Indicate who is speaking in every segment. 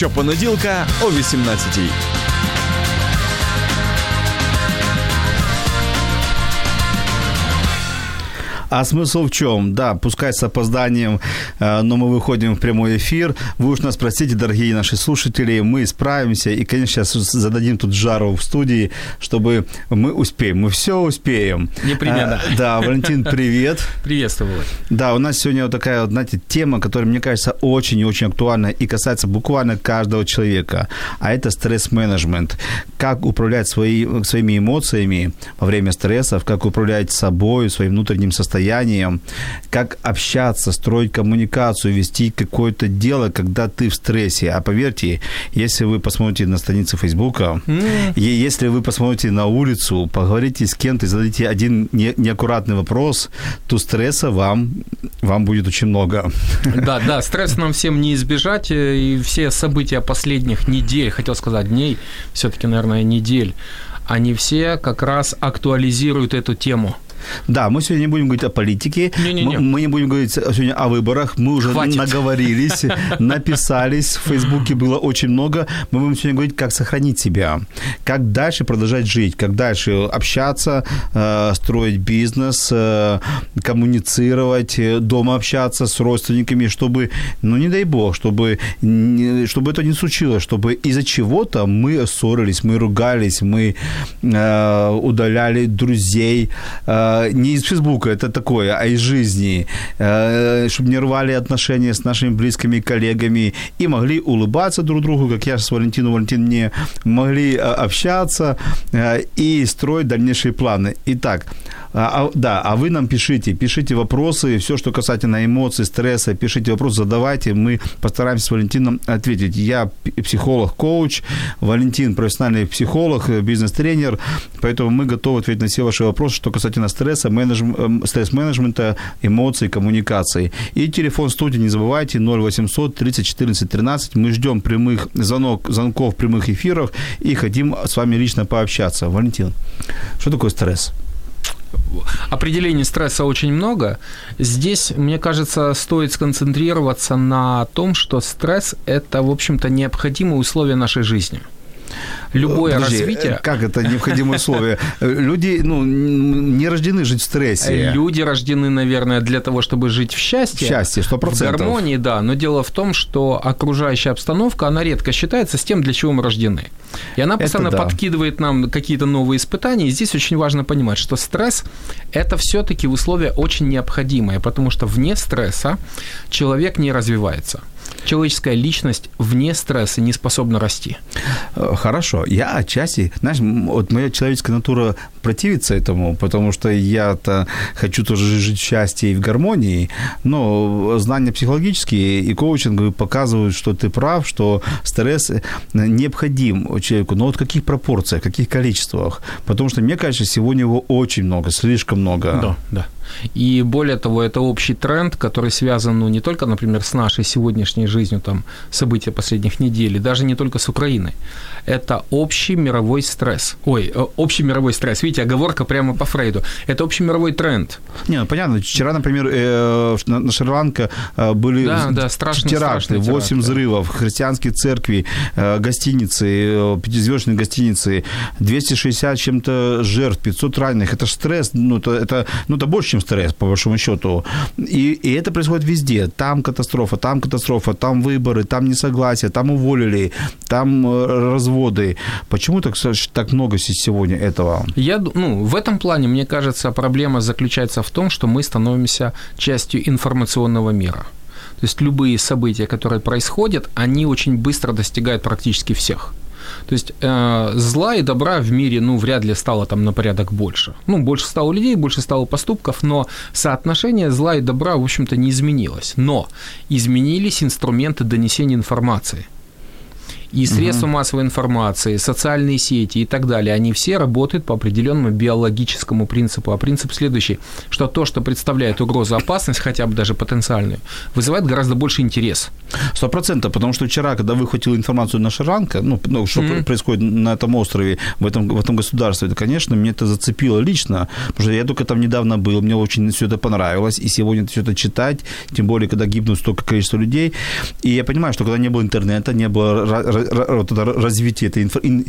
Speaker 1: Щопонеділка о 18-й.
Speaker 2: А смысл в чем? Да, пускай с опозданием, э, но мы выходим в прямой эфир. Вы уж нас простите, дорогие наши слушатели, мы справимся. И, конечно, сейчас зададим тут жару в студии, чтобы мы успеем. Мы все успеем.
Speaker 3: Непременно.
Speaker 2: А, да, Валентин, привет.
Speaker 3: Приветствую.
Speaker 2: Да, у нас сегодня вот такая, знаете, тема, которая, мне кажется, очень и очень актуальна и касается буквально каждого человека. А это стресс-менеджмент. Как управлять свои, своими эмоциями во время стрессов, как управлять собой, своим внутренним состоянием, состоянием, как общаться, строить коммуникацию, вести какое-то дело, когда ты в стрессе. А поверьте, если вы посмотрите на страницы Фейсбука, mm. и если вы посмотрите на улицу, поговорите с кем-то, зададите один не, неаккуратный вопрос, то стресса вам, вам будет очень много.
Speaker 3: Да, да, стресс нам всем не избежать, э, и все события последних недель, хотел сказать дней, все-таки, наверное, недель, они все как раз актуализируют эту тему –
Speaker 2: да, мы сегодня не будем говорить о политике.
Speaker 3: Не-не-не.
Speaker 2: Мы не будем говорить сегодня о выборах. Мы уже
Speaker 3: Хватит.
Speaker 2: наговорились, написались. В Фейсбуке было очень много. Мы будем сегодня говорить, как сохранить себя, как дальше продолжать жить, как дальше общаться, э, строить бизнес, э, коммуницировать, э, дома общаться с родственниками, чтобы, ну не дай бог, чтобы, чтобы это не случилось, чтобы из-за чего-то мы ссорились, мы ругались, мы удаляли друзей, не из Фейсбука, это такое, а из жизни, э, чтобы не рвали отношения с нашими близкими коллегами и могли улыбаться друг другу, как я с Валентином, Валентин не могли э, общаться э, и строить дальнейшие планы. Итак, а, а, да, а вы нам пишите, пишите вопросы, все, что касательно эмоций, стресса, пишите вопросы, задавайте, мы постараемся с Валентином ответить. Я психолог, коуч, Валентин профессиональный психолог, бизнес-тренер, поэтому мы готовы ответить на все ваши вопросы, что касательно стресса, менеджм, эм, стресс-менеджмента, эмоций, коммуникации. И телефон студии, не забывайте, 0800 30 14 13. Мы ждем прямых звонок, звонков прямых эфирах и хотим с вами лично пообщаться. Валентин, что такое стресс?
Speaker 3: определений стресса очень много. Здесь, мне кажется, стоит сконцентрироваться на том, что стресс – это, в общем-то, необходимые условия нашей жизни – любое Подожди, развитие...
Speaker 2: Э, как это необходимое условие? Люди ну, не рождены жить в стрессе.
Speaker 3: Люди рождены, наверное, для того, чтобы жить в счастье.
Speaker 2: В счастье, 100%.
Speaker 3: В гармонии, да. Но дело в том, что окружающая обстановка, она редко считается с тем, для чего мы рождены. И она постоянно да. подкидывает нам какие-то новые испытания. И здесь очень важно понимать, что стресс – это все таки условие очень необходимое, потому что вне стресса человек не развивается человеческая личность вне стресса не способна расти.
Speaker 2: Э, хорошо. Я отчасти, знаешь, вот моя человеческая натура противится этому, потому что я-то хочу тоже жить в счастье и в гармонии, но знания психологические и коучинговые показывают, что ты прав, что стресс необходим человеку, но вот в каких пропорциях, в каких количествах? Потому что, мне кажется, сегодня его очень много, слишком много.
Speaker 3: Да, да. И более того, это общий тренд, который связан ну, не только, например, с нашей сегодняшней жизнью, там, события последних недель, и даже не только с Украиной. Это общий мировой стресс. Ой, э, общий мировой стресс. Видите, оговорка прямо по Фрейду. Это общий мировой тренд.
Speaker 2: Не, ну понятно. Вчера, например, э, на Шри-Ланке э, были
Speaker 3: да, да, страшные,
Speaker 2: теракты, 8 взрывов, христианские церкви, гостиницы, пятизвездные гостиницы, 260 чем-то жертв, 500 раненых. Это стресс, ну это, это, ну, это больше, чем стресс, по большому счету. И, и это происходит везде. Там катастрофа, там катастрофа, там выборы, там несогласие, там уволили, там разводы. Почему так, так много сегодня этого?
Speaker 3: Я, ну, в этом плане, мне кажется, проблема заключается в том, что мы становимся частью информационного мира. То есть любые события, которые происходят, они очень быстро достигают практически всех. То есть э, зла и добра в мире, ну, вряд ли стало там на порядок больше. Ну, больше стало людей, больше стало поступков, но соотношение зла и добра, в общем-то, не изменилось. Но изменились инструменты донесения информации – И средства угу. массовой информации, социальные сети и так далее, они все работают по определенному биологическому принципу. А принцип следующий, что то, что представляет угрозу, опасность, хотя бы даже потенциальную, вызывает гораздо больше интерес.
Speaker 2: Сто процентов, потому что вчера, когда выхватил информацию на Шаранка, ну, ну что mm-hmm. происходит на этом острове, в этом, в этом государстве, это, конечно, мне это зацепило лично, потому что я только там недавно был, мне очень все это понравилось, и сегодня все это читать, тем более, когда гибнут столько количества людей, и я понимаю, что когда не было интернета, не было развития этой инфо-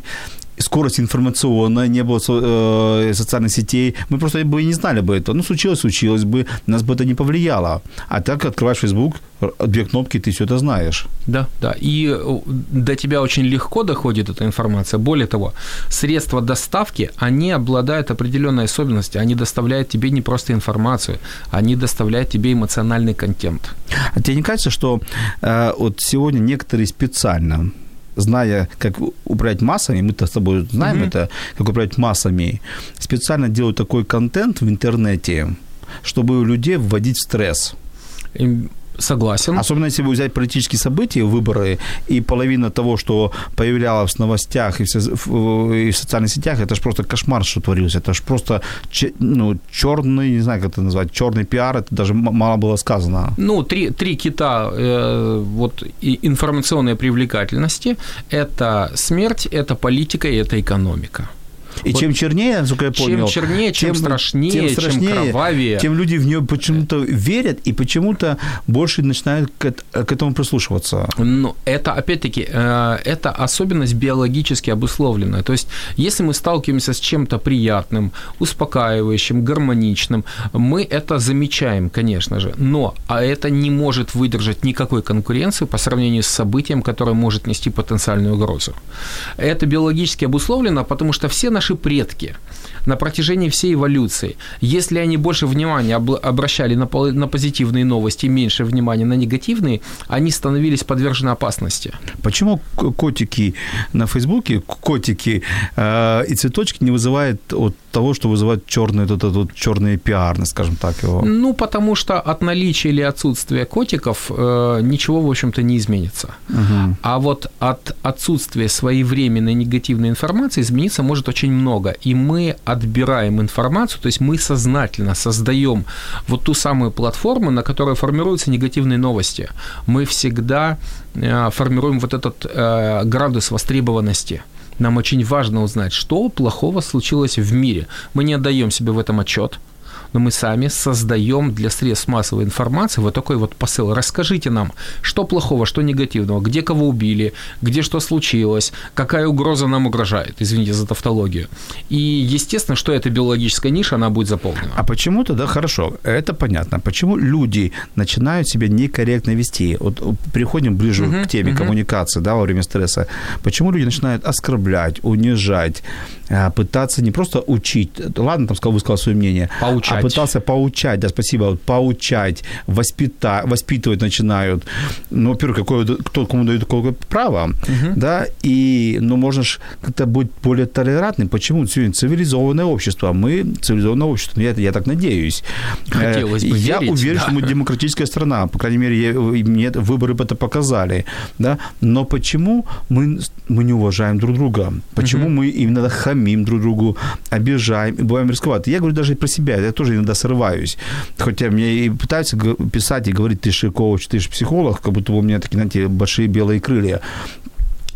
Speaker 2: скорость информационная, не было э, социальных сетей, мы просто бы и не знали бы этого. Ну, случилось, случилось бы, нас бы это не повлияло. А так открываешь Facebook, две кнопки, ты все это знаешь.
Speaker 3: Да, да. И до тебя очень легко доходит эта информация. Более того, средства доставки, они обладают определенной особенностью. Они доставляют тебе не просто информацию, они доставляют тебе эмоциональный контент.
Speaker 2: А тебе не кажется, что э, вот сегодня некоторые специально зная, как управлять массами, мы-то с тобой знаем mm-hmm. это, как управлять массами, специально делают такой контент в интернете, чтобы у людей вводить в стресс.
Speaker 3: Согласен.
Speaker 2: Особенно если вы взять политические события, выборы, и половина того, что появлялось в новостях и в, и в социальных сетях, это же просто кошмар, что творился. Это же просто ну, черный, не знаю, как это назвать, черный пиар, это даже мало было сказано.
Speaker 3: Ну, три, три кита э, вот, информационной привлекательности – это смерть, это политика и это экономика.
Speaker 2: И вот чем чернее, насколько я понял,
Speaker 3: чем чернее, чем страшнее, тем страшнее, чем кровавее.
Speaker 2: Тем люди в нее почему-то верят и почему-то больше начинают к, к этому прислушиваться.
Speaker 3: Ну, это, опять-таки, э, это особенность биологически обусловленная. То есть, если мы сталкиваемся с чем-то приятным, успокаивающим, гармоничным, мы это замечаем, конечно же. Но а это не может выдержать никакой конкуренции по сравнению с событием, которое может нести потенциальную угрозу. Это биологически обусловлено, потому что все наши наши предки на протяжении всей эволюции, если они больше внимания обращали на, на позитивные новости, меньше внимания на негативные, они становились подвержены опасности.
Speaker 2: Почему котики на Фейсбуке, котики э, и цветочки не вызывают от того, что вызывает черный, вот этот вот черный пиар, скажем так его?
Speaker 3: Ну, потому что от наличия или отсутствия котиков э, ничего, в общем-то, не изменится. Угу. А вот от отсутствия своевременной негативной информации измениться может очень много. И мы отбираем информацию, то есть мы сознательно создаем вот ту самую платформу, на которой формируются негативные новости. Мы всегда э, формируем вот этот э, градус востребованности. Нам очень важно узнать, что плохого случилось в мире. Мы не отдаем себе в этом отчет – но мы сами создаем для средств массовой информации вот такой вот посыл. Расскажите нам, что плохого, что негативного, где кого убили, где что случилось, какая угроза нам угрожает, извините за тавтологию. И, естественно, что эта биологическая ниша, она будет заполнена.
Speaker 2: А почему тогда, хорошо, это понятно, почему люди начинают себя некорректно вести? Вот приходим ближе uh-huh, к теме uh-huh. коммуникации, да, во время стресса. Почему люди начинают оскорблять, унижать, а, пытаться не просто учить, ладно, там сказал, высказал свое мнение,
Speaker 3: поучать.
Speaker 2: а пытался поучать, да, спасибо, вот, поучать, воспитать, воспитывать начинают. Ну, во-первых, какое, кто кому дает какое право, угу. да, и, ну, можно же как-то быть более толерантным. Почему? Сегодня цивилизованное общество, а мы цивилизованное общество, я, я так надеюсь.
Speaker 3: Хотелось бы
Speaker 2: Я
Speaker 3: верить,
Speaker 2: уверен,
Speaker 3: да.
Speaker 2: что мы демократическая страна, по крайней мере, я, мне выборы это показали, да, но почему мы, мы не уважаем друг друга? Почему угу. мы именно хамим друг другу, обижаем, и бываем рисковаты. Я говорю даже про себя, я тоже иногда срываюсь. Хотя мне и пытаются писать и говорить, ты же коуч, ты же психолог, как будто у меня такие, знаете, большие белые крылья.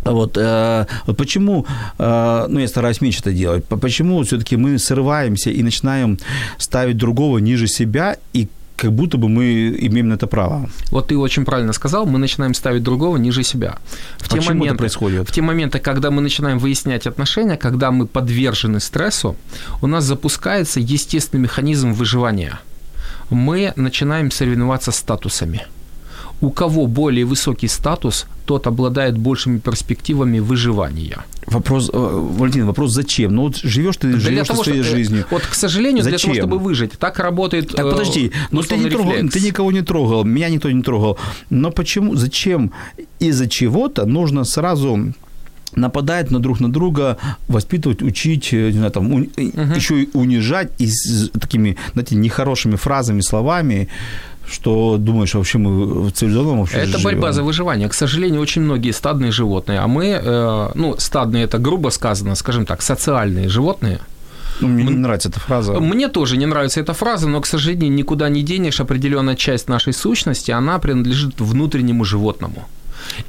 Speaker 2: Вот, э, вот почему, э, ну, я стараюсь меньше это делать, почему все-таки мы срываемся и начинаем ставить другого ниже себя, и как будто бы мы имеем на это право.
Speaker 3: Вот ты очень правильно сказал, мы начинаем ставить другого ниже себя.
Speaker 2: В те Почему моменты, это происходит?
Speaker 3: В те моменты, когда мы начинаем выяснять отношения, когда мы подвержены стрессу, у нас запускается естественный механизм выживания. Мы начинаем соревноваться статусами – у кого более высокий статус, тот обладает большими перспективами выживания.
Speaker 2: Вопрос, э, Валентин, вопрос зачем? Ну вот живешь ты, живешь того, своей что, жизнью.
Speaker 3: Вот, к сожалению, зачем? для того, чтобы выжить, так работает
Speaker 2: Так подожди, ну ты, не трогал, ты никого не трогал, меня никто не трогал. Но почему, зачем из-за чего-то нужно сразу нападает на друг на друга, воспитывать, учить, э, не знаю, там, у, uh-huh. еще и унижать и с такими, знаете, нехорошими фразами, словами что думаешь, вообще мы в цивилизованном обществе
Speaker 3: Это
Speaker 2: живем.
Speaker 3: борьба за выживание. К сожалению, очень многие стадные животные, а мы, э, ну, стадные это грубо сказано, скажем так, социальные животные.
Speaker 2: Ну, мне не нравится эта фраза.
Speaker 3: Мне тоже не нравится эта фраза, но, к сожалению, никуда не денешь. Определенная часть нашей сущности, она принадлежит внутреннему животному,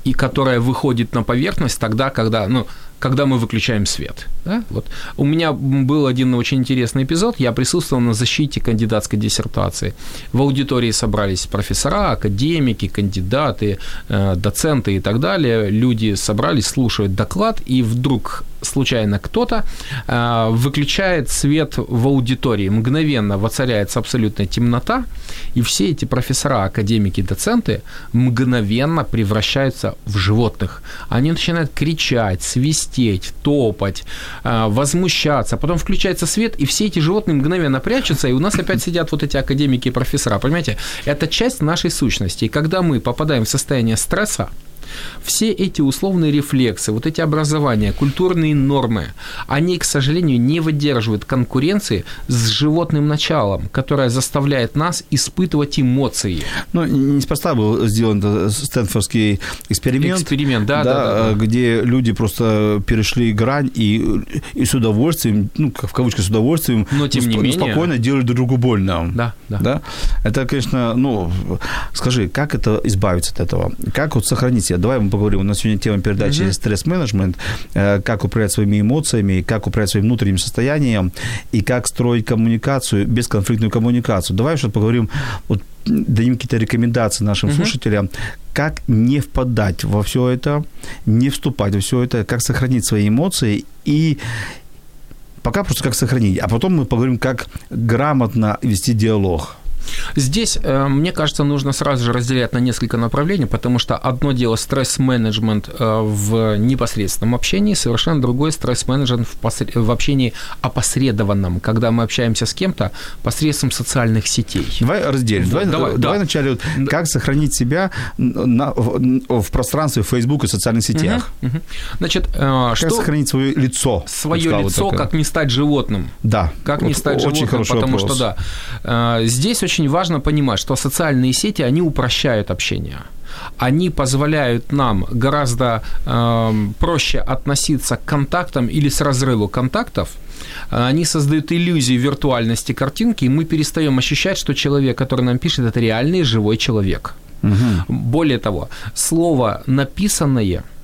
Speaker 3: и которая выходит на поверхность тогда, когда, ну, когда мы выключаем свет. Да? Вот. У меня был один очень интересный эпизод. Я присутствовал на защите кандидатской диссертации. В аудитории собрались профессора, академики, кандидаты, э, доценты и так далее. Люди собрались, слушают доклад, и вдруг случайно кто-то э, выключает свет в аудитории. Мгновенно воцаряется абсолютная темнота, и все эти профессора, академики, доценты мгновенно превращаются в животных. Они начинают кричать, свистеть, топать, э, возмущаться. Потом включается свет, и все эти животные мгновенно прячутся, и у нас опять сидят вот эти академики и профессора. Понимаете, это часть нашей сущности. И когда мы попадаем в состояние стресса, все эти условные рефлексы, вот эти образования, культурные нормы, они, к сожалению, не выдерживают конкуренции с животным началом, которое заставляет нас испытывать эмоции.
Speaker 2: Ну, неспроста был сделан Стэнфордский эксперимент.
Speaker 3: Эксперимент, да, да, да, да.
Speaker 2: Где люди просто перешли грань и, и с удовольствием, ну, в кавычках с удовольствием,
Speaker 3: но тем не менее...
Speaker 2: спокойно делали друг другу больно.
Speaker 3: Да, да.
Speaker 2: да. Это, конечно, ну, скажи, как это избавиться от этого? Как вот сохранить себя? Давай мы поговорим. У нас сегодня тема передачи mm-hmm. стресс-менеджмент, э, как управлять своими эмоциями, как управлять своим внутренним состоянием и как строить коммуникацию, бесконфликтную коммуникацию. Давай что-то поговорим, вот дадим какие-то рекомендации нашим mm-hmm. слушателям, как не впадать во все это, не вступать во все это, как сохранить свои эмоции и пока просто как сохранить. А потом мы поговорим, как грамотно вести диалог.
Speaker 3: Здесь, э, мне кажется, нужно сразу же разделять на несколько направлений, потому что одно дело стресс-менеджмент э, в непосредственном общении, совершенно другое стресс-менеджмент в, посред... в общении опосредованном, когда мы общаемся с кем-то посредством социальных сетей.
Speaker 2: Давай разделим. Давай, давай, давай да. вначале, вот, как сохранить себя на, в, в пространстве Facebook и социальных сетях.
Speaker 3: Угу, угу. Значит, э,
Speaker 2: как
Speaker 3: что...
Speaker 2: сохранить свое лицо?
Speaker 3: Свое лицо, вот как не стать животным.
Speaker 2: Да.
Speaker 3: Как вот не стать очень животным, потому вопрос. что да. Здесь очень очень важно понимать, что социальные сети, они упрощают общение они позволяют нам гораздо э, проще относиться к контактам или с разрыву контактов. Они создают иллюзию виртуальности картинки, и мы перестаем ощущать, что человек, который нам пишет, это реальный живой человек. Угу. Более того, слово написанное –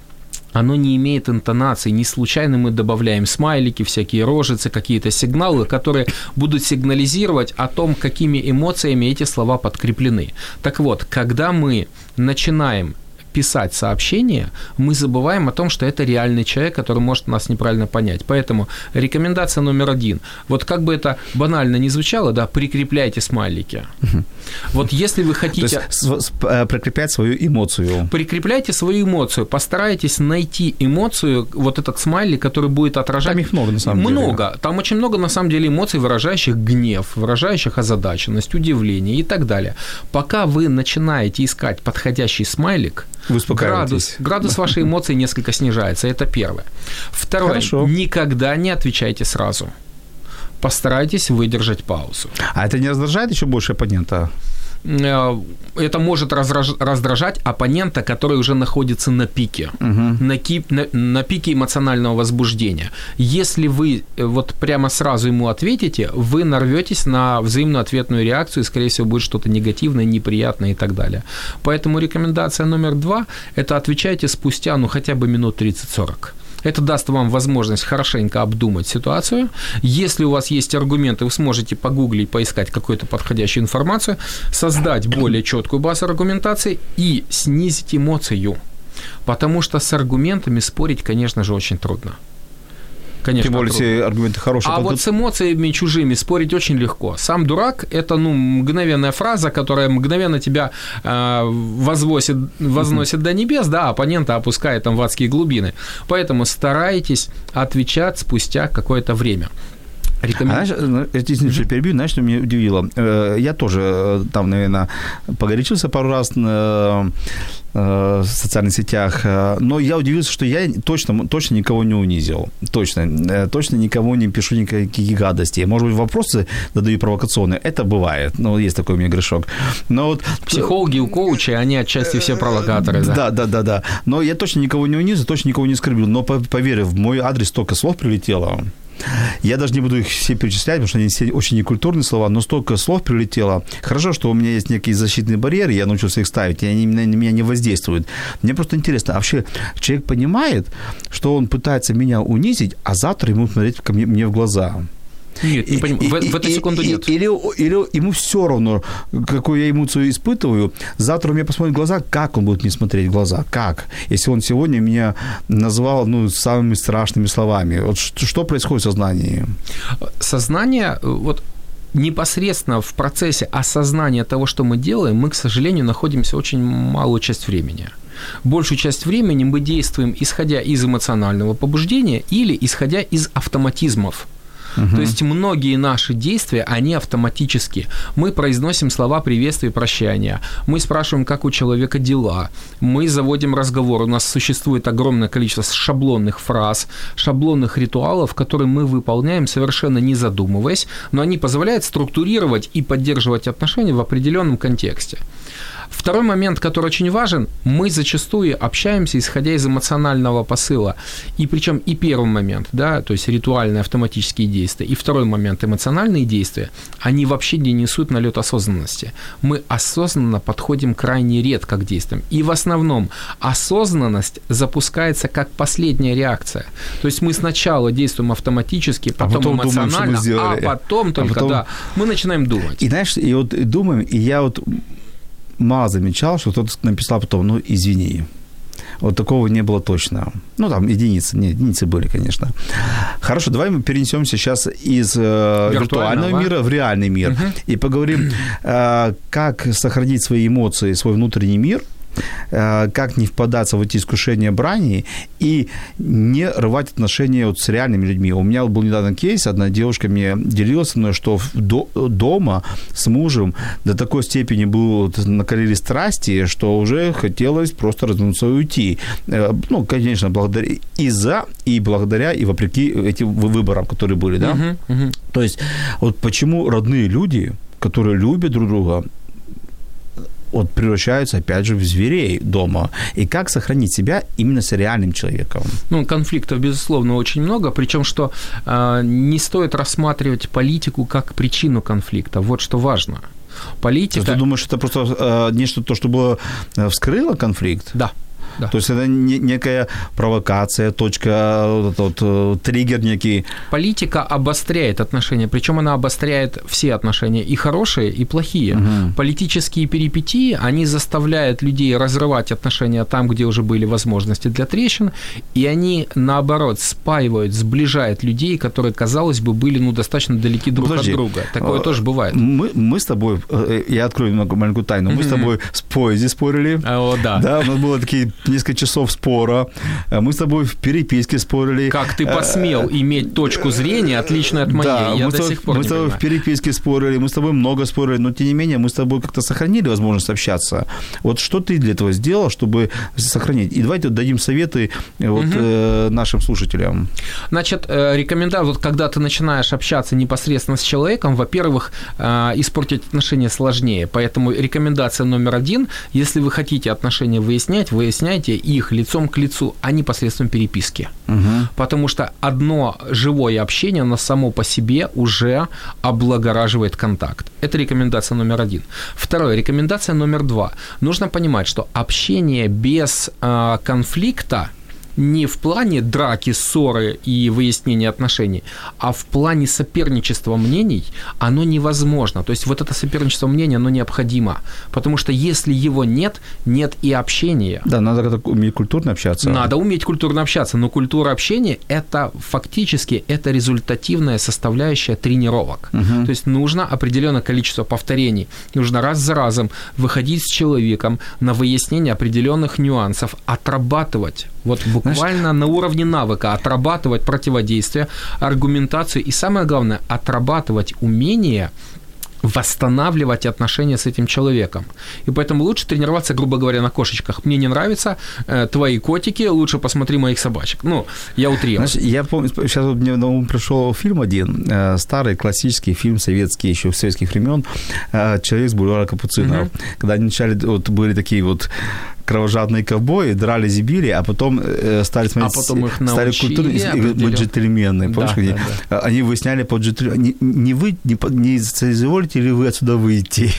Speaker 3: оно не имеет интонации, не случайно мы добавляем смайлики, всякие рожицы, какие-то сигналы, которые будут сигнализировать о том, какими эмоциями эти слова подкреплены. Так вот, когда мы начинаем писать сообщение, мы забываем о том, что это реальный человек, который может нас неправильно понять. Поэтому рекомендация номер один. Вот как бы это банально не звучало, да, прикрепляйте смайлики. Угу. Вот если вы хотите... То
Speaker 2: есть э, прикреплять свою эмоцию.
Speaker 3: Прикрепляйте свою эмоцию, постарайтесь найти эмоцию, вот этот смайлик, который будет отражать...
Speaker 2: Там их много, на самом
Speaker 3: много. деле. Много. Там очень много, на самом деле, эмоций, выражающих гнев, выражающих озадаченность, удивление и так далее. Пока вы начинаете искать подходящий смайлик,
Speaker 2: вы
Speaker 3: градус, градус вашей эмоций несколько снижается. Это первое. Второе.
Speaker 2: Хорошо.
Speaker 3: Никогда не отвечайте сразу. Постарайтесь выдержать паузу.
Speaker 2: А это не раздражает еще больше оппонента?
Speaker 3: Э, это может раздражать оппонента, который уже находится на пике, угу. на, кип, на, на пике эмоционального возбуждения. Если вы э, вот прямо сразу ему ответите, вы нарветесь на взаимную ответную реакцию, и, скорее всего, будет что-то негативное, неприятное и так далее. Поэтому рекомендация номер два – это отвечайте спустя, ну, хотя бы минут 30-40. Это даст вам возможность хорошенько обдумать ситуацию. Если у вас есть аргументы, вы сможете погуглить, поискать какую-то подходящую информацию, создать более четкую базу аргументации и снизить эмоцию. Потому что с аргументами спорить, конечно же, очень трудно.
Speaker 2: Конечно, Тем более, если аргументы хорошие.
Speaker 3: А вот с эмоциями чужими спорить очень легко. Сам дурак – это ну, мгновенная фраза, которая мгновенно тебя э, возвосит, возносит mm-hmm. до небес, да, оппонента опускает там в адские глубины. Поэтому старайтесь отвечать спустя какое-то время. Рекомендую.
Speaker 2: А знаешь, ну, mm-hmm. перебью, знаешь, что меня удивило? Э, я тоже э, там, наверное, погорячился пару раз э, в социальных сетях, но я удивился, что я точно, точно никого не унизил. Точно. Точно никого не пишу никаких гадостей. Может быть, вопросы задаю провокационные. Это бывает. Ну, есть такой у меня грешок. Но вот...
Speaker 3: Психологи у коуча, они отчасти все провокаторы.
Speaker 2: Да, да, да, да. да. Но я точно никого не унизил, точно никого не оскорбил. Но поверь, в мой адрес столько слов прилетело. Я даже не буду их все перечислять, потому что они все очень некультурные слова, но столько слов прилетело. Хорошо, что у меня есть некий защитный барьер, я научился их ставить, и они на меня не воздействуют. Мне просто интересно, а вообще человек понимает, что он пытается меня унизить, а завтра ему смотреть ко мне, мне в глаза?
Speaker 3: Нет, не понимаю. В, в эту секунду нет.
Speaker 2: Или, или ему все равно, какую я эмоцию испытываю. Завтра он мне посмотрит в глаза, как он будет мне смотреть в глаза? Как? Если он сегодня меня назвал ну, самыми страшными словами. Вот что, что происходит в сознании?
Speaker 3: Сознание, вот непосредственно в процессе осознания того, что мы делаем, мы, к сожалению, находимся очень малую часть времени. Большую часть времени мы действуем, исходя из эмоционального побуждения или исходя из автоматизмов. То есть многие наши действия, они автоматически. Мы произносим слова приветствия и прощания. Мы спрашиваем, как у человека дела. Мы заводим разговор. У нас существует огромное количество шаблонных фраз, шаблонных ритуалов, которые мы выполняем совершенно не задумываясь, но они позволяют структурировать и поддерживать отношения в определенном контексте. Второй момент, который очень важен, мы зачастую общаемся, исходя из эмоционального посыла. И причем и первый момент, да, то есть ритуальные автоматические действия, и второй момент, эмоциональные действия, они вообще не несут налет осознанности. Мы осознанно подходим крайне редко к действиям. И в основном осознанность запускается как последняя реакция. То есть мы сначала действуем автоматически, потом, а потом эмоционально, думаем, а потом а только, а потом... да, мы начинаем думать.
Speaker 2: И знаешь, и вот думаем, и я вот мало замечал, что кто-то написал потом, ну, извини. Вот такого не было точно. Ну, там единицы, не, единицы были, конечно. Хорошо, давай мы перенесемся сейчас из э, виртуального мира в реальный мир угу. и поговорим, э, как сохранить свои эмоции, свой внутренний мир – как не впадаться в эти искушения брани и не рвать отношения вот с реальными людьми. У меня был недавно кейс, одна девушка мне делилась со мной, что дома с мужем до такой степени был накалили страсти, что уже хотелось просто развернуться и уйти. Э, ну, конечно, благодаря из-за и благодаря и вопреки этим выборам, которые были, да. Uh-huh, uh-huh. То есть вот почему родные люди, которые любят друг друга, вот превращаются, опять же, в зверей дома. И как сохранить себя именно с реальным человеком?
Speaker 3: Ну, конфликтов, безусловно, очень много, причем, что э, не стоит рассматривать политику как причину конфликта. Вот что важно. Политика...
Speaker 2: Ты думаешь, это просто э, нечто то, что было э, вскрыло конфликт?
Speaker 3: Да. Да.
Speaker 2: То есть это не, некая провокация, точка, вот, вот, э, триггер некий.
Speaker 3: Политика обостряет отношения, причем она обостряет все отношения, и хорошие, и плохие. Угу. Политические перипетии, они заставляют людей разрывать отношения там, где уже были возможности для трещин, и они, наоборот, спаивают, сближают людей, которые, казалось бы, были ну, достаточно далеки друг Подожди. от друга. Такое а, тоже бывает.
Speaker 2: Мы, мы с тобой, э, я открою маленькую тайну, мы с тобой в поезде спорили.
Speaker 3: О, да.
Speaker 2: Да, у нас было такие несколько часов спора. Э, мы с тобой в переписке спорили.
Speaker 3: Как ты посмел э, иметь точку зрения, отличную от моей? Да, Я
Speaker 2: мы, до сих пор мы с тобой в переписке спорили, мы с тобой много спорили, но тем не менее мы с тобой как-то сохранили возможность общаться. Вот что ты для этого сделал, чтобы сохранить? И давайте дадим советы э, вот, угу. э, нашим слушателям.
Speaker 3: Значит, рекомендую, вот когда ты начинаешь общаться непосредственно с человеком, во-первых, испортить отношения сложнее. Поэтому рекомендация номер один, если вы хотите отношения выяснять, выясняйте их лицом к лицу, а непосредственно переписке. Угу. Потому что одно живое общение, оно само по себе уже облагораживает контакт. Это рекомендация номер один. Второе, рекомендация номер два. Нужно понимать, что общение без э, конфликта – не в плане драки, ссоры и выяснения отношений, а в плане соперничества мнений, оно невозможно. То есть вот это соперничество мнений, оно необходимо. Потому что если его нет, нет и общения.
Speaker 2: Да, надо уметь культурно общаться.
Speaker 3: Надо уметь культурно общаться, но культура общения – это фактически это результативная составляющая тренировок. Угу. То есть нужно определенное количество повторений. Нужно раз за разом выходить с человеком на выяснение определенных нюансов, отрабатывать Вот буквально Знаешь, на уровне навыка отрабатывать противодействие, аргументацию и самое главное, отрабатывать умение восстанавливать отношения с этим человеком. И поэтому лучше тренироваться, грубо говоря, на кошечках. Мне не нравятся э, твои котики, лучше посмотри моих собачек. Ну, я утрирую.
Speaker 2: Знаешь, я помню, сейчас вот мне на ум пришел фильм один, э, старый классический фильм советский, еще в советских времен, э, «Человек с бульвара Капуцинов». Угу. Когда они начали, вот были такие вот кровожадные ковбои, дрались и били, а потом э, стали смотреть,
Speaker 3: а потом их стали культурные,
Speaker 2: мы джентльмены. Да, помнишь, да, они, да. они выясняли по джентльмену, не, не вы, не, не соизволите ли вы отсюда выйти?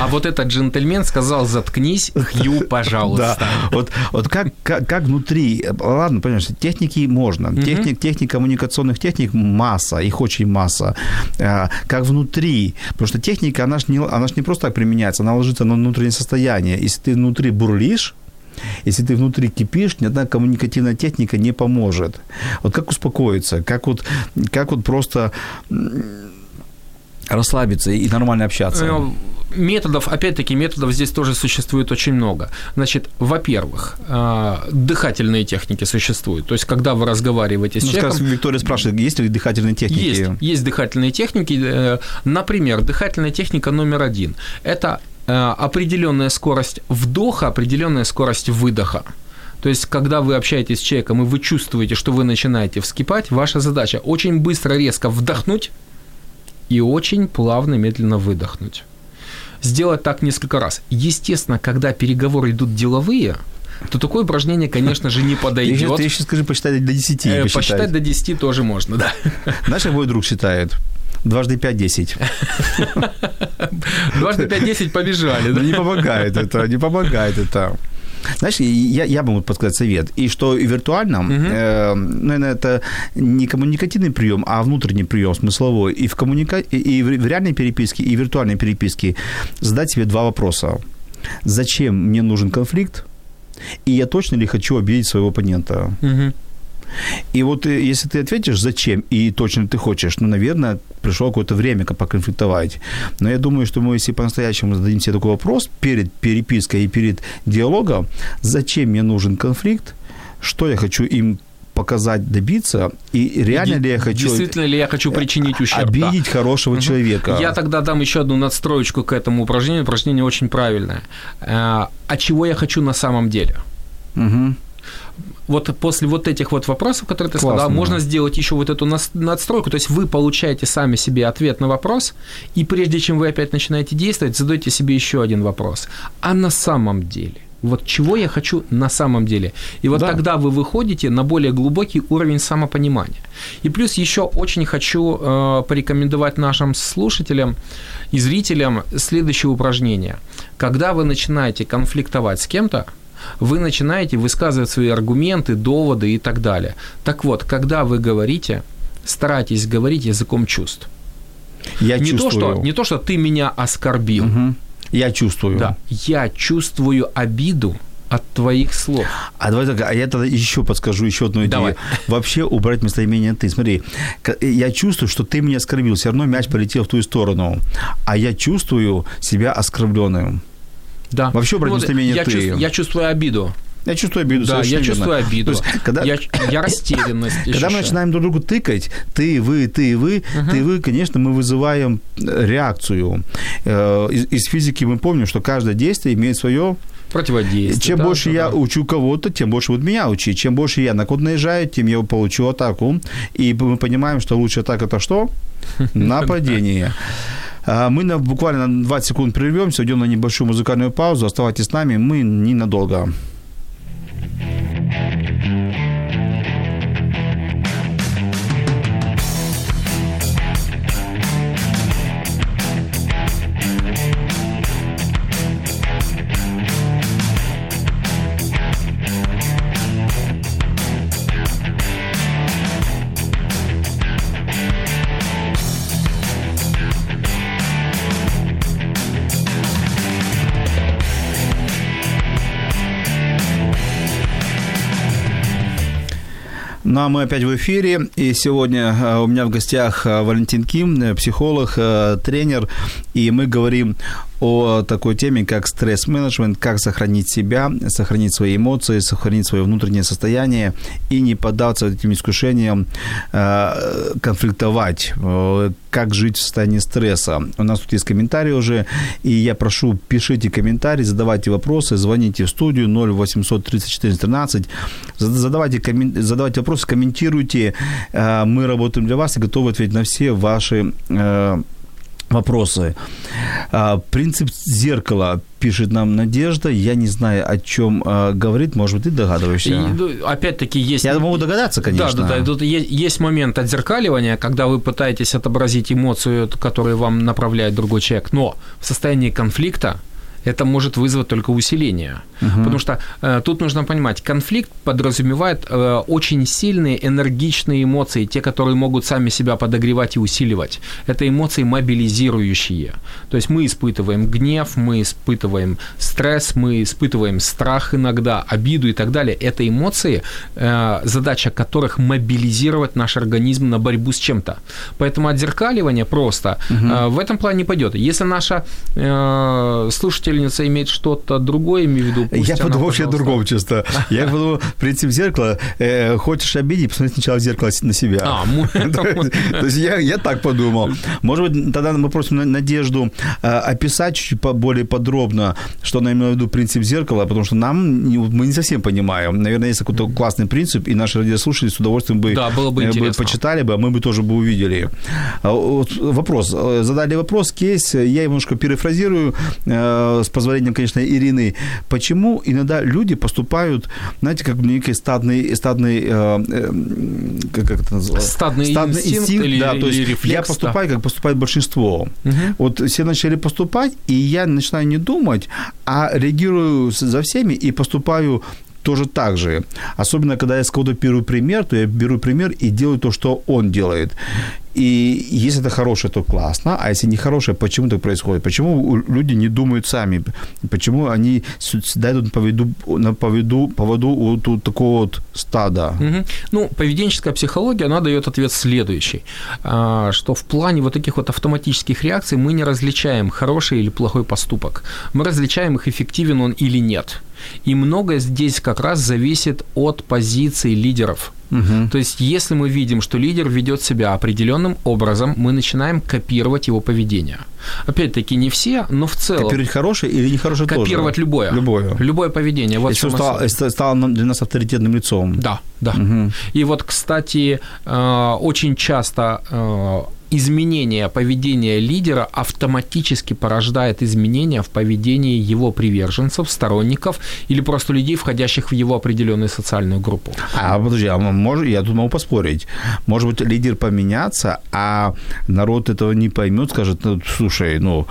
Speaker 3: А вот этот джентльмен сказал, заткнись, Хью, пожалуйста.
Speaker 2: Да, вот, вот как, как, как внутри, ладно, понимаешь, техники можно, угу. техник, техник коммуникационных техник масса, их очень масса, а, как внутри, потому что техника, она же не, она ж не просто так применяется, она ложится на внутреннее состояние, если ты внутри бурлишь, если ты внутри кипишь, ни одна коммуникативная техника не поможет. Вот как успокоиться, как вот, как вот просто расслабиться и нормально общаться? Э,
Speaker 3: методов, опять-таки, методов здесь тоже существует очень много. Значит, во-первых, э, дыхательные техники существуют. То есть, когда вы разговариваете с ну, человеком...
Speaker 2: Скажем, Виктория спрашивает, есть ли дыхательные техники?
Speaker 3: Есть, есть дыхательные техники. Э, например, дыхательная техника номер один – это определенная скорость вдоха, определенная скорость выдоха. То есть, когда вы общаетесь с человеком, и вы чувствуете, что вы начинаете вскипать, ваша задача очень быстро, резко вдохнуть и очень плавно, медленно выдохнуть. Сделать так несколько раз. Естественно, когда переговоры идут деловые, то такое упражнение, конечно же, не подойдет.
Speaker 2: Ты еще скажи, посчитать до 10.
Speaker 3: Э, посчитать. посчитать до 10 тоже можно, да.
Speaker 2: Знаешь, мой друг считает? Дважды пять – десять.
Speaker 3: Дважды пять – десять побежали.
Speaker 2: Да? Не помогает это, не помогает это. Знаешь, я, я бы мог подсказать совет. И что и виртуально, uh-huh. э, наверное, это не коммуникативный прием, а внутренний прием смысловой. И в, коммуника... и в реальной переписке, и в виртуальной переписке задать себе два вопроса. Зачем мне нужен конфликт? И я точно ли хочу обидеть своего оппонента? Uh-huh. И вот э, если ты ответишь, зачем, и точно ты хочешь, ну, наверное, пришло какое-то время поконфликтовать. Но я думаю, что мы, если по-настоящему зададим себе такой вопрос перед перепиской и перед диалогом, зачем мне нужен конфликт, что я хочу им показать, добиться, и реально и, ли я хочу...
Speaker 3: Действительно ли я хочу причинить ущерб?
Speaker 2: Обидеть да. хорошего угу. человека.
Speaker 3: Я тогда дам еще одну надстроечку к этому упражнению. Упражнение очень правильное. Э, а чего я хочу на самом деле? Угу вот после вот этих вот вопросов, которые ты Классно, сказал, можно сделать еще вот эту надстройку. То есть вы получаете сами себе ответ на вопрос, и прежде чем вы опять начинаете действовать, задайте себе еще один вопрос. А на самом деле? Вот чего я хочу на самом деле. И вот да. тогда вы выходите на более глубокий уровень самопонимания. И плюс еще очень хочу э, порекомендовать нашим слушателям и зрителям следующее упражнение. Когда вы начинаете конфликтовать с кем-то, вы начинаете высказывать свои аргументы, доводы и так далее. Так вот, когда вы говорите, старайтесь говорить языком чувств.
Speaker 2: Я
Speaker 3: не
Speaker 2: чувствую.
Speaker 3: То, что, не то, что ты меня оскорбил.
Speaker 2: Угу. Я чувствую.
Speaker 3: Да. Я чувствую обиду от твоих слов.
Speaker 2: А давай так, а я тогда еще подскажу еще одну идею. Давай. Вообще убрать местоимение «ты». Смотри, я чувствую, что ты меня оскорбил, все равно мяч полетел в ту сторону, а я чувствую себя оскорбленным.
Speaker 3: Да.
Speaker 2: Вообще убрать ну, местоимение
Speaker 3: я
Speaker 2: «ты».
Speaker 3: Чувствую, я чувствую обиду.
Speaker 2: Я чувствую обиду.
Speaker 3: Да, я чувствую обиду. есть, когда, я, я растерянность.
Speaker 2: Когда мы начинаем друг другу тыкать, ты, вы, ты, вы, uh-huh. ты, вы, конечно, мы вызываем э, реакцию. Э, из, из физики мы помним, что каждое действие имеет свое
Speaker 3: противодействие.
Speaker 2: Чем да, больше да, я да. учу кого-то, тем больше будет меня учить. Чем больше я на код наезжаю, тем я получу атаку. И мы понимаем, что лучшая атака это что? Нападение. А, мы на, буквально на 20 секунд прервемся, уйдем на небольшую музыкальную паузу. Оставайтесь с нами, мы ненадолго. Ну, а мы опять в эфире, и сегодня э, у меня в гостях э, Валентин Ким, э, психолог, тренер, и мы говорим о такой теме, как стресс-менеджмент, как сохранить себя, сохранить свои эмоции, сохранить свое внутреннее состояние и не поддаться этим искушениям э, конфликтовать, э, как жить в состоянии стресса. У нас тут есть комментарии уже, и я прошу, пишите комментарии, задавайте вопросы, звоните в студию 0800 34 13, задавайте, коммен... задавайте вопросы, комментируйте. Э, мы работаем для вас и готовы ответить на все ваши э, вопросы. А, принцип зеркала пишет нам Надежда. Я не знаю, о чем э, говорит. Может быть, ты догадываешься? И,
Speaker 3: ну, опять-таки есть...
Speaker 2: Я могу догадаться, конечно.
Speaker 3: Да, да, да. Тут есть момент отзеркаливания, когда вы пытаетесь отобразить эмоцию, которую вам направляет другой человек, но в состоянии конфликта это может вызвать только усиление. Угу. Потому что э, тут нужно понимать, конфликт подразумевает э, очень сильные энергичные эмоции, те, которые могут сами себя подогревать и усиливать. Это эмоции мобилизирующие. То есть мы испытываем гнев, мы испытываем стресс, мы испытываем страх иногда, обиду и так далее. Это эмоции, э, задача которых мобилизировать наш организм на борьбу с чем-то. Поэтому отзеркаливание просто угу. э, в этом плане пойдет. Если наша э, слушательница имеет что-то другое, имею в виду,
Speaker 2: Пусть я она, подумал вообще о другом чисто. Я подумал, принцип зеркала, э, хочешь обидеть, посмотри сначала в зеркало на себя. А, то, есть я, так подумал. Может быть, тогда мы просим Надежду э, описать чуть более подробно, что она имела в виду принцип зеркала, потому что нам, мы не совсем понимаем. Наверное, есть какой-то классный принцип, и наши радиослушатели с удовольствием бы,
Speaker 3: да, было бы,
Speaker 2: э,
Speaker 3: бы
Speaker 2: почитали бы, а мы бы тоже бы увидели. А вопрос. Э, задали вопрос, кейс, я немножко перефразирую, с позволением, конечно, Ирины. Почему иногда люди поступают, знаете, как некий стадный, стадный э, э,
Speaker 3: как это называется? Стадный, стадный инстинкт, инстинкт или,
Speaker 2: да, то есть
Speaker 3: рефлекс,
Speaker 2: я поступаю, да. как поступает большинство. Угу. Вот все начали поступать, и я начинаю не думать, а реагирую за всеми и поступаю тоже так же. Особенно, когда я с кого-то беру пример, то я беру пример и делаю то, что он делает. И если это хорошее, то классно, а если не хорошее, почему так происходит? Почему люди не думают сами? Почему они дают на поводу, на поводу, поводу у такого вот стада?
Speaker 3: Угу. Ну, поведенческая психология, она дает ответ следующий, а, что в плане вот таких вот автоматических реакций мы не различаем хороший или плохой поступок. Мы различаем их, эффективен он или нет. И многое здесь как раз зависит от позиции лидеров. Угу. То есть, если мы видим, что лидер ведет себя определенным образом, мы начинаем копировать его поведение. Опять-таки, не все, но в целом.
Speaker 2: Копировать хорошее или нехорошее
Speaker 3: Копировать
Speaker 2: тоже?
Speaker 3: любое.
Speaker 2: Любое.
Speaker 3: Любое поведение. Вот
Speaker 2: Если стало, стало для нас авторитетным лицом.
Speaker 3: Да, да. Угу. И вот, кстати, э, очень часто э, изменение поведения лидера автоматически порождает изменения в поведении его приверженцев, сторонников или просто людей, входящих в его определенную социальную группу.
Speaker 2: А подожди, а может, я тут могу поспорить. Может быть, лидер поменяться, а народ этого не поймет, скажет, ну, слушай, ну,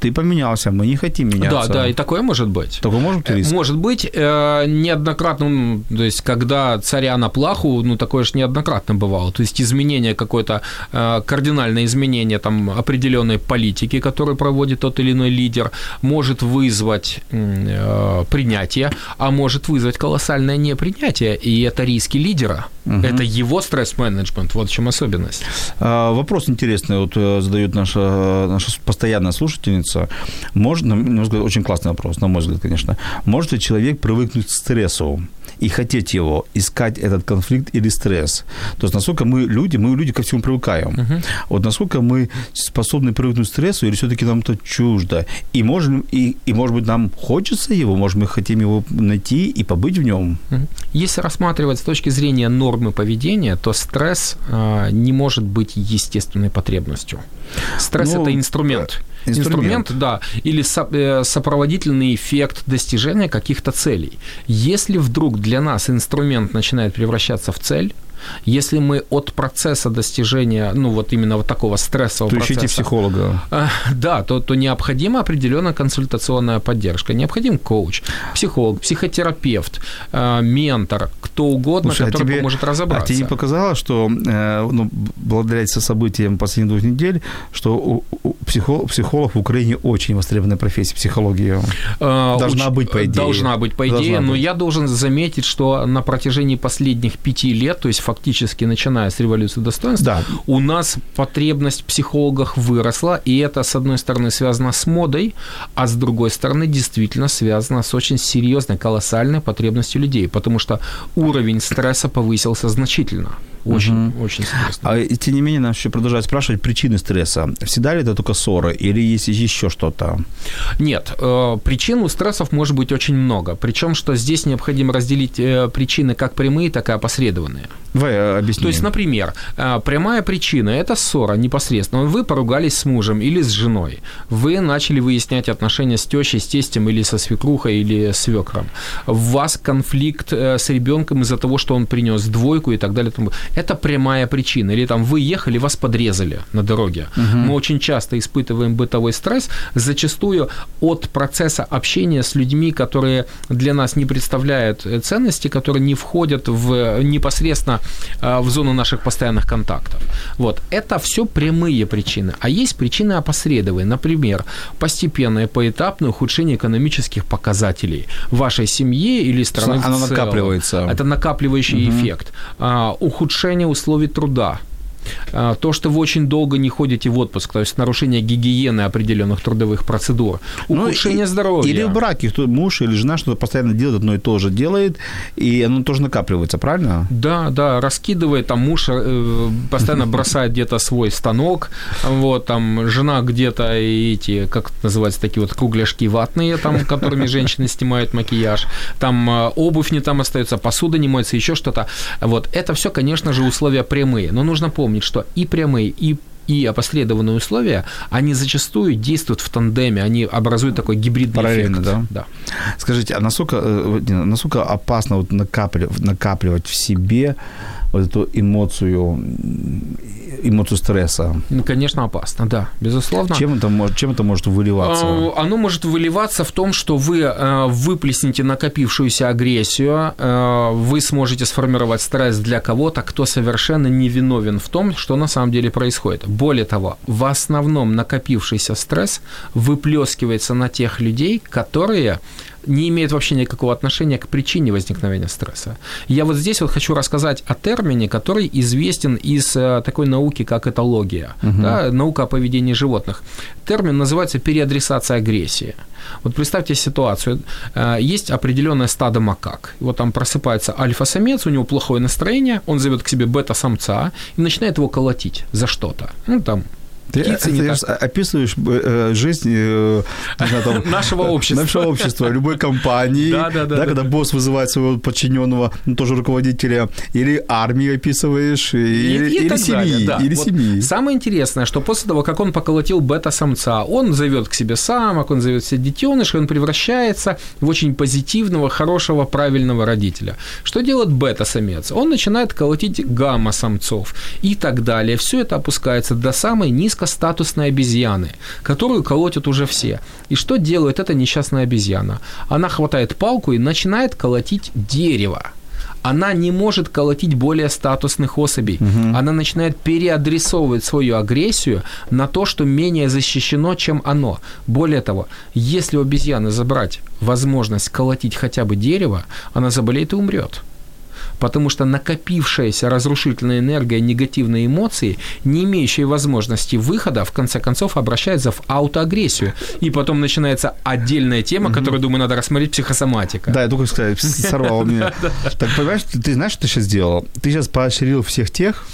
Speaker 2: ты поменялся, мы не хотим меняться.
Speaker 3: Да, да, и такое может быть.
Speaker 2: Такое может быть риск?
Speaker 3: Может быть, э, неоднократно, то есть, когда царя на плаху, ну, такое же неоднократно бывало. То есть, изменение какое-то э, кардинальное изменение там определенной политики, которую проводит тот или иной лидер, может вызвать э, принятие, а может вызвать колоссальное непринятие, и это риски лидера. Угу. Это его стресс-менеджмент, вот в чем особенность.
Speaker 2: А, вопрос интересный вот э, задает наша, наша постоянная слушательница. Может, на мой взгляд, очень классный вопрос, на мой взгляд, конечно. Может ли человек привыкнуть к стрессу? И хотеть его, искать этот конфликт или стресс. То есть насколько мы люди, мы люди ко всему привыкаем. Uh-huh. Вот насколько мы способны привыкнуть к стрессу, или все-таки нам это чуждо. И, можем, и, и может быть нам хочется его, может мы хотим его найти и побыть в нем.
Speaker 3: Uh-huh. Если рассматривать с точки зрения нормы поведения, то стресс э, не может быть естественной потребностью. Стресс ну, это инструмент. Инструмент, инструмент да, или э, сопроводительный эффект достижения каких-то целей. Если вдруг для нас инструмент начинает превращаться в цель, если мы от процесса достижения, ну вот именно вот такого стрессового
Speaker 2: то
Speaker 3: процесса...
Speaker 2: ищите психолога.
Speaker 3: А, да, то, то необходима определенная консультационная поддержка. Необходим коуч, психолог, психотерапевт, а, ментор, кто угодно, Слушай, который а тебе, поможет разобраться.
Speaker 2: А тебе не показалось, что э, ну, благодаря событиям последних двух недель, что у, у психолог, психолог в Украине очень востребованная профессия, психология. Должна Уч... быть, по идее.
Speaker 3: Должна быть, по идее, Должна но быть. я должен заметить, что на протяжении последних пяти лет, то есть фактически начиная с революции достоинства,
Speaker 2: Да.
Speaker 3: у нас потребность в психологах выросла, и это, с одной стороны, связано с модой, а с другой стороны, действительно связано с очень серьезной, колоссальной потребностью людей, потому что уровень стресса повысился значительно. Очень, очень серьезно.
Speaker 2: А и тем не менее, нас еще продолжают спрашивать причины стресса. Всегда ли это только ссоры или есть еще что-то?
Speaker 3: Нет, э, причин у стрессов может быть очень много. Причем, что здесь необходимо разделить э, причины как прямые, так и опосредованные.
Speaker 2: Давай э, объясни.
Speaker 3: То есть, например, прямая причина – это ссора непосредственно. Вы поругались с мужем или с женой. Вы начали выяснять отношения с тещей, с тестем или со свекрухой или свекром. У вас конфликт с ребенком из-за того, что он принес двойку и так далее. Это прямая причина. Или там вы ехали, вас подрезали на дороге. Мы очень часто испытываем бытовой стресс, зачастую от процесса общения с людьми, которые для нас не представляют э, ценности, которые не входят в непосредственно э, в зону наших постоянных контактов. Вот. Это все прямые причины. А есть причины опосредованные. Например, постепенное, поэтапное ухудшение экономических показателей вашей семье или страны
Speaker 2: Оно накапливается.
Speaker 3: Это накапливающий эффект. А, ухудшение условий труда. А, То, что вы очень долго не ходите в отпуск, то есть нарушение гигиены определенных трудовых процедур,
Speaker 2: Ну,
Speaker 3: ухудшение
Speaker 2: и-
Speaker 3: здоровья.
Speaker 2: Или в браке, кто муж или жена что-то постоянно делает, одно и то же делает, и оно тоже накапливается, правильно?
Speaker 3: Да, да, раскидывает, там муж э, постоянно бросает где-то свой станок, вот, там жена где-то эти, как это называется, такие вот кругляшки ватные, там, которыми женщины снимают макияж, там э, обувь не там остается, посуда не моется, еще что-то. Вот, это все, конечно же, условия прямые, но нужно помнить, что и прямые, и и опосредованные условия, они зачастую действуют в тандеме, они образуют такой гибридный
Speaker 2: Параллельно,
Speaker 3: эффект.
Speaker 2: да?
Speaker 3: да.
Speaker 2: Скажите, а насколько, э, насколько опасно вот накапливать, накапливать в себе вот эту эмоцию, эмоцию стресса?
Speaker 3: Ну, конечно, опасно, да, безусловно.
Speaker 2: Чем это, может, чем это может выливаться?
Speaker 3: А, Оно может выливаться в том, что вы э, выплеснете накопившуюся агрессию, э, вы сможете сформировать стресс для кого-то, кто совершенно не виновен в том, что на самом деле происходит. Более того, в основном накопившийся стресс выплескивается на тех людей, которые не имеют вообще никакого отношения к причине возникновения стресса. Я вот здесь вот хочу рассказать о термине, который известен из э, такой науки, как этология, да, наука о поведении животных. Термин называется переадресация агрессии. Вот представьте ситуацию. Э, Есть определенное стадо макак. Вот там просыпается альфа-самец, у него плохое настроение, он зовет к себе бета-самца и начинает его колотить за что-то. Ну, там,
Speaker 2: Ты,
Speaker 3: птицы
Speaker 2: ты
Speaker 3: так.
Speaker 2: описываешь э, жизнь э, знаю, там,
Speaker 3: Нашего общества.
Speaker 2: нашего общества, любой компании,
Speaker 3: Да, да, да, да.
Speaker 2: когда босс вызывает своего подчиненного, ну, тоже руководителя, или армию описываешь, или,
Speaker 3: И- и
Speaker 2: или семьи,
Speaker 3: далее, да.
Speaker 2: или
Speaker 3: Вот
Speaker 2: семьи.
Speaker 3: Самое интересное, что после того, как он поколотил бета-самца, он зовет к себе самок, он зовет себе детенышей, он превращается в очень позитивного, хорошего, правильного родителя. Что делает бета-самец? Он начинает колотить гамма-самцов и так далее. Все это опускается до самой низкостатусной обезьяны, которую колотят уже все. И что делает эта несчастная обезьяна? Она хватает палку и начинает колотить дерево она не может колотить более статусных особей. Она начинает переадресовывать свою агрессию на то, что менее защищено, чем оно. Более того, если у обезьяны забрать возможность колотить хотя бы дерево, она заболеет и умрет. Потому что накопившаяся разрушительная энергия, негативные эмоции, не имеющие возможности выхода, в конце концов обращается в аутоагрессию. И потом начинается отдельная тема, которую, думаю, надо рассмотреть психосоматика.
Speaker 2: Да, я только сказать, сорвал меня. Так, понимаешь, ты, знаешь, что ты сейчас сделал? Ты сейчас поощрил всех тех,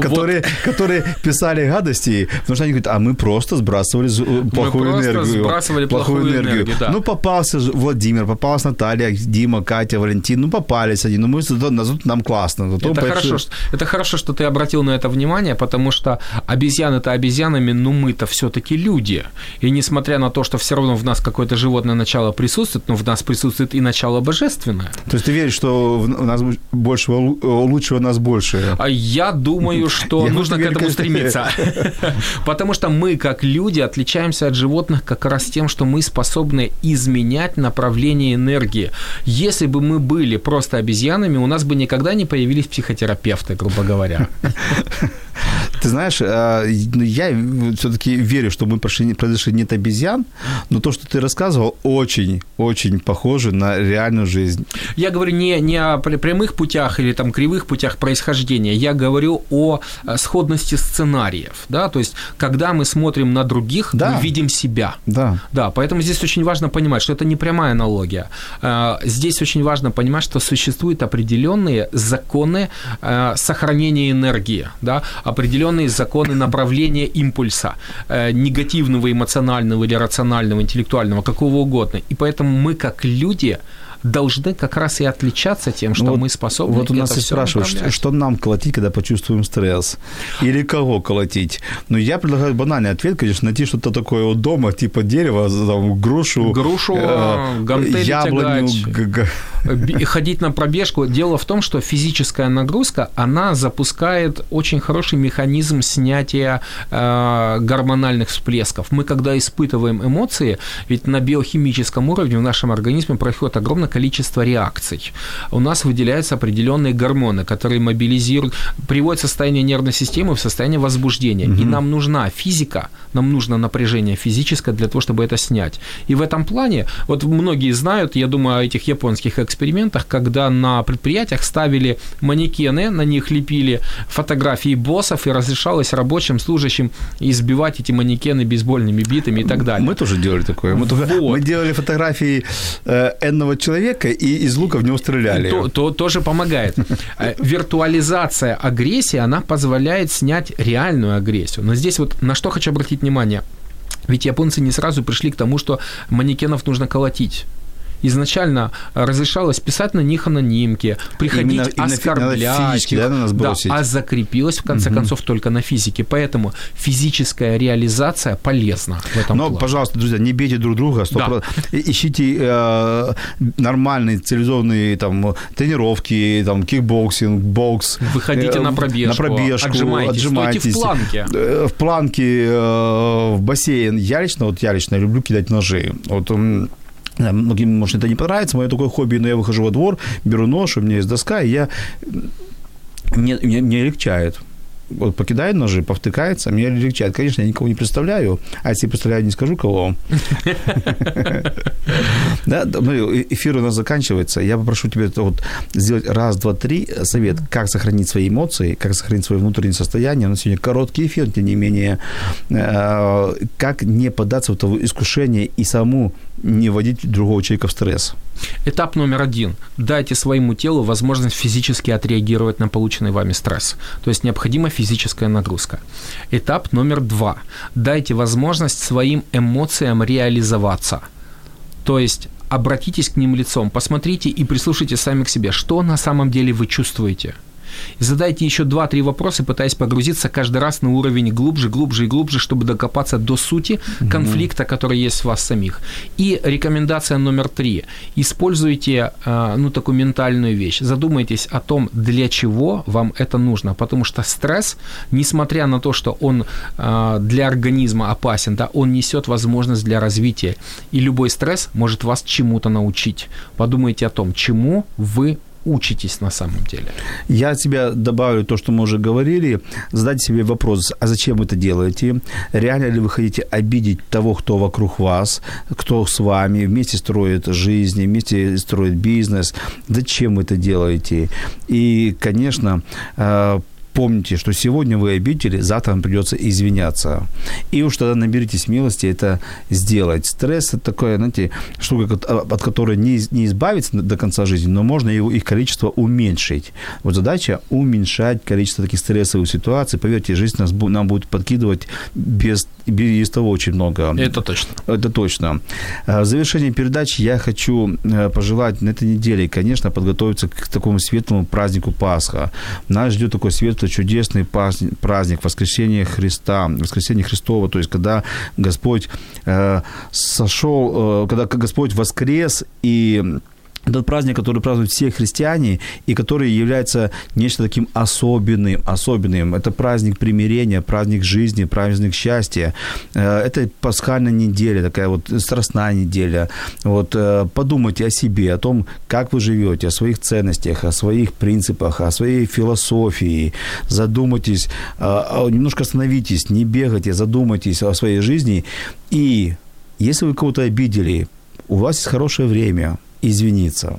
Speaker 2: которые, которые писали гадости, потому что они говорят, а мы просто сбрасывали з- плохую
Speaker 3: просто
Speaker 2: энергию.
Speaker 3: сбрасывали плохую энергию, да.
Speaker 2: Ну, попался Владимир, попалась Наталья, Дима, Катя, Валентин, ну, попались они, ну, мы зато нам классно. Зато
Speaker 3: Это хорошо, что, это хорошо, что ты обратил на это внимание, потому что обезьяны-то обезьянами, но мы-то все-таки люди. И несмотря на то, что все равно в нас какое-то животное начало присутствует, но в нас присутствует и начало божественное.
Speaker 2: То есть ты веришь, что в нас больше, лучшего нас больше?
Speaker 3: А я думаю, что
Speaker 2: Я
Speaker 3: нужно к этому стремиться. Потому что мы, как люди, отличаемся от животных как раз тем, что мы способны изменять направление энергии. Если бы мы были просто обезьянами, у нас бы никогда не появились психотерапевты, грубо говоря.
Speaker 2: Ты знаешь, э, ну, я все-таки верю, что мы прошли, произошли не от обезьян, но то, что ты рассказывал, очень, очень похоже на реальную жизнь.
Speaker 3: Я говорю не, не о прямых путях или там кривых путях происхождения, я говорю о э, сходности сценариев, да, то есть когда мы смотрим на других, да. мы видим себя.
Speaker 2: Да.
Speaker 3: Да, поэтому здесь очень важно понимать, что это не прямая аналогия. Э, здесь очень важно понимать, что существуют определенные законы сохранения энергии, да, определенные законы направления импульса, э, негативного, эмоционального или рационального, интеллектуального, какого угодно. И поэтому мы, как люди, должны как раз и отличаться тем, что вот, мы способны.
Speaker 2: Вот у нас и спрашивают, что, что нам колотить, когда почувствуем стресс? Или кого колотить? Ну, я предлагаю банальный ответ, конечно, найти что-то такое вот дома, типа дерева, там, грушу,
Speaker 3: грушу, э, гантели яблоню, г- ходить на пробежку. Дело в том, что физическая нагрузка, она запускает очень хороший механизм снятия э, гормональных всплесков. Мы, когда испытываем эмоции, ведь на биохимическом уровне в нашем организме происходит огромное количество реакций. У нас выделяются определенные гормоны, которые мобилизируют, приводят состояние нервной системы в состояние возбуждения. Угу. И нам нужна физика, нам нужно напряжение физическое для того, чтобы это снять. И в этом плане, вот многие знают, я думаю, о этих японских экспериментах, когда на предприятиях ставили манекены, на них лепили фотографии боссов и разрешалось рабочим, служащим избивать эти манекены бейсбольными битами и так далее.
Speaker 2: Мы тоже делали такое. Мы, вот. мы делали фотографии э, энного человека, человека и из лука в него стреляли.
Speaker 3: То, то, тоже помогает. Э, виртуализация агрессии, она позволяет снять реальную агрессию. Но здесь вот на что хочу обратить внимание. Ведь японцы не сразу пришли к тому, что манекенов нужно колотить изначально разрешалось писать на них анонимки, приходить именно, оскорблять именно физически, их, да, на нас да, а закрепилось в конце угу. концов только на физике. Поэтому физическая реализация полезна в этом
Speaker 2: Но, плане. пожалуйста, друзья, не бейте друг друга, 100%. Да. ищите э, нормальные цивилизованные там тренировки, там кикбоксинг, бокс.
Speaker 3: Выходите э, на пробежку,
Speaker 2: на пробежку, отжимайтесь, отжимайтесь
Speaker 3: в планке.
Speaker 2: Э, в планке, э, в бассейн. Я лично, вот я лично люблю кидать ножи. Вот многим, может, это не понравится, мое такое хобби, но я выхожу во двор, беру нож, у меня есть доска, и я... Мне, мне, мне легчает вот покидает ножи, повтыкается, меня легчает. Конечно, я никого не представляю, а если представляю, не скажу кого. Да, ну, эфир у нас заканчивается. Я попрошу тебя вот сделать раз, два, три совет, как сохранить свои эмоции, как сохранить свое внутреннее состояние. У нас сегодня короткий эфир, тем не менее, э, как не поддаться в это искушение и саму не вводить другого человека в стресс.
Speaker 3: Этап номер один. Дайте своему телу возможность физически отреагировать на полученный вами стресс. То есть необходима физическая нагрузка. Этап номер два. Дайте возможность своим эмоциям реализоваться. То есть обратитесь к ним лицом, посмотрите и прислушайтесь сами к себе, что на самом деле вы чувствуете – и задайте еще 2-3 вопроса, пытаясь погрузиться каждый раз на уровень глубже, глубже и глубже, чтобы докопаться до сути конфликта, который есть в вас самих. И рекомендация номер три. Используйте, а, ну, такую ментальную вещь. Задумайтесь о том, для чего вам это нужно. Потому что стресс, несмотря на то, что он а, для организма опасен, да, он несет возможность для развития. И любой стресс может вас чему-то научить. Подумайте о том, чему вы учитесь на самом деле?
Speaker 2: Я от себя добавлю то, что мы уже говорили. Задайте себе вопрос, а зачем вы это делаете? Реально ли вы хотите обидеть того, кто вокруг вас, кто с вами, вместе строит жизнь, вместе строит бизнес? Зачем вы это делаете? И, конечно, помните, что сегодня вы обидели, завтра вам придется извиняться. И уж тогда наберитесь смелости это сделать. Стресс – это такая, знаете, штука, от которой не, не избавиться до конца жизни, но можно его, их количество уменьшить. Вот задача – уменьшать количество таких стрессовых ситуаций. Поверьте, жизнь нас, нам будет подкидывать без, без того очень много.
Speaker 3: Это точно.
Speaker 2: Это точно. А, в завершении передачи я хочу э, пожелать на этой неделе, конечно, подготовиться к такому светлому празднику Пасха. Нас ждет такой светлый чудесный праздник воскресения Христа, воскресения Христова, то есть когда Господь э, сошел, э, когда Господь воскрес и этот праздник, который празднуют все христиане и который является нечто таким особенным, особенным. Это праздник примирения, праздник жизни, праздник счастья. Э, это пасхальная неделя, такая вот страстная неделя. Вот э, подумайте о себе, о том, как вы живете, о своих ценностях, о своих принципах, о своей философии. Задумайтесь, э, немножко остановитесь, не бегайте, задумайтесь о своей жизни. И если вы кого-то обидели, у вас есть хорошее время – извиниться.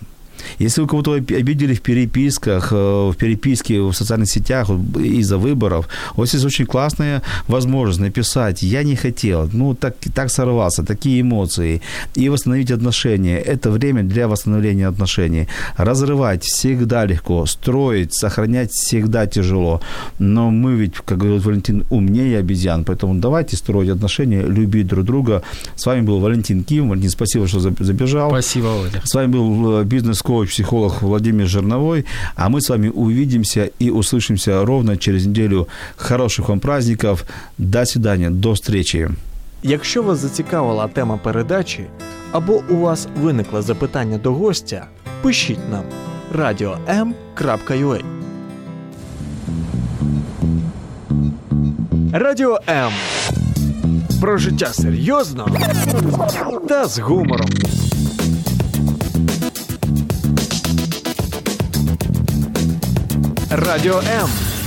Speaker 2: Если вы кого-то обидели в переписках, э, в переписке в социальных сетях из-за выборов, у вас есть очень классная возможность написать «я не хотел», ну, так, так сорвался, такие эмоции, и восстановить отношения. Это время для восстановления отношений. Разрывать всегда легко, строить, сохранять всегда тяжело. Но мы ведь, как говорит Валентин, умнее обезьян, поэтому давайте строить отношения, любить друг друга. С вами был Валентин Ким. Валентин, спасибо, что забежал.
Speaker 3: Спасибо, Володя.
Speaker 2: С вами был э, бизнес коуч-психолог Владимир Жерновой. А мы с вами увидимся и услышимся ровно через неделю. Хороших вам праздников. До свидания. До встречи.
Speaker 4: Якщо вас зацікавила тема передачі або у вас виникло запитання до гостя, пишіть нам radio.m.ua Радіо М. Про життя серйозно та з гумором. Radio M.